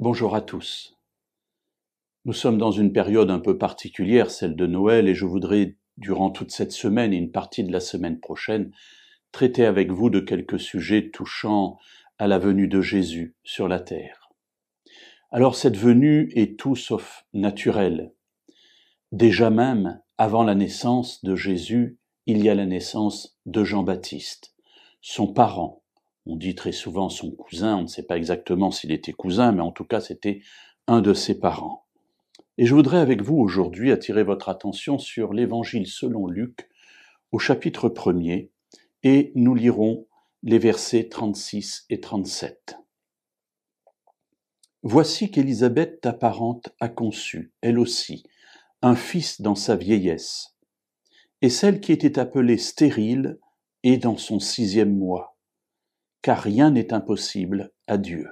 Bonjour à tous. Nous sommes dans une période un peu particulière, celle de Noël, et je voudrais, durant toute cette semaine et une partie de la semaine prochaine, traiter avec vous de quelques sujets touchant à la venue de Jésus sur la terre. Alors cette venue est tout sauf naturelle. Déjà même, avant la naissance de Jésus, il y a la naissance de Jean-Baptiste, son parent. On dit très souvent son cousin, on ne sait pas exactement s'il était cousin, mais en tout cas c'était un de ses parents. Et je voudrais avec vous aujourd'hui attirer votre attention sur l'Évangile selon Luc au chapitre 1er et nous lirons les versets 36 et 37. Voici qu'Élisabeth ta parente a conçu, elle aussi, un fils dans sa vieillesse, et celle qui était appelée stérile est dans son sixième mois, car rien n'est impossible à Dieu.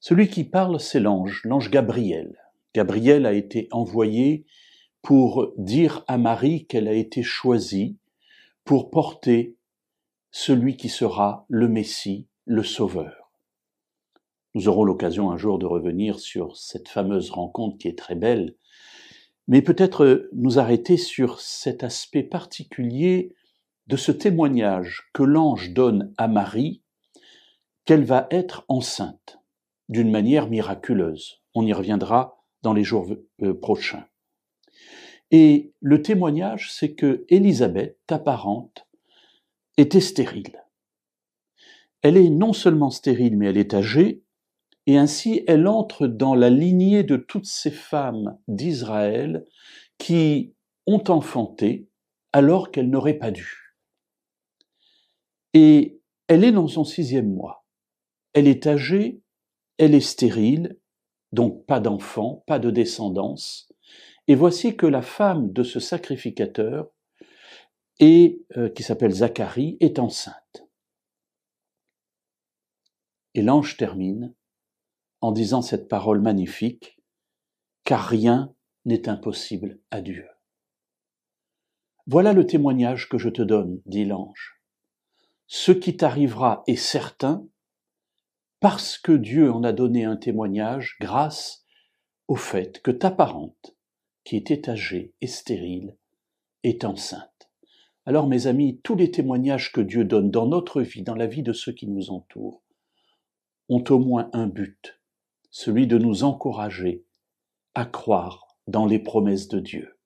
Celui qui parle, c'est l'ange, l'ange Gabriel. Gabriel a été envoyé pour dire à Marie qu'elle a été choisie pour porter celui qui sera le Messie, le Sauveur. Nous aurons l'occasion un jour de revenir sur cette fameuse rencontre qui est très belle, mais peut-être nous arrêter sur cet aspect particulier de ce témoignage que l'ange donne à Marie qu'elle va être enceinte d'une manière miraculeuse. On y reviendra dans les jours euh, prochains. Et le témoignage, c'est que Élisabeth, ta parente, était stérile. Elle est non seulement stérile, mais elle est âgée, et ainsi elle entre dans la lignée de toutes ces femmes d'Israël qui ont enfanté alors qu'elles n'auraient pas dû. Et elle est dans son sixième mois. Elle est âgée, elle est stérile, donc pas d'enfant, pas de descendance. Et voici que la femme de ce sacrificateur, et, euh, qui s'appelle Zacharie, est enceinte. Et l'ange termine en disant cette parole magnifique, car rien n'est impossible à Dieu. Voilà le témoignage que je te donne, dit l'ange. Ce qui t'arrivera est certain, parce que Dieu en a donné un témoignage grâce au fait que ta parente, qui était âgée et stérile, est enceinte. Alors mes amis, tous les témoignages que Dieu donne dans notre vie, dans la vie de ceux qui nous entourent, ont au moins un but, celui de nous encourager à croire dans les promesses de Dieu.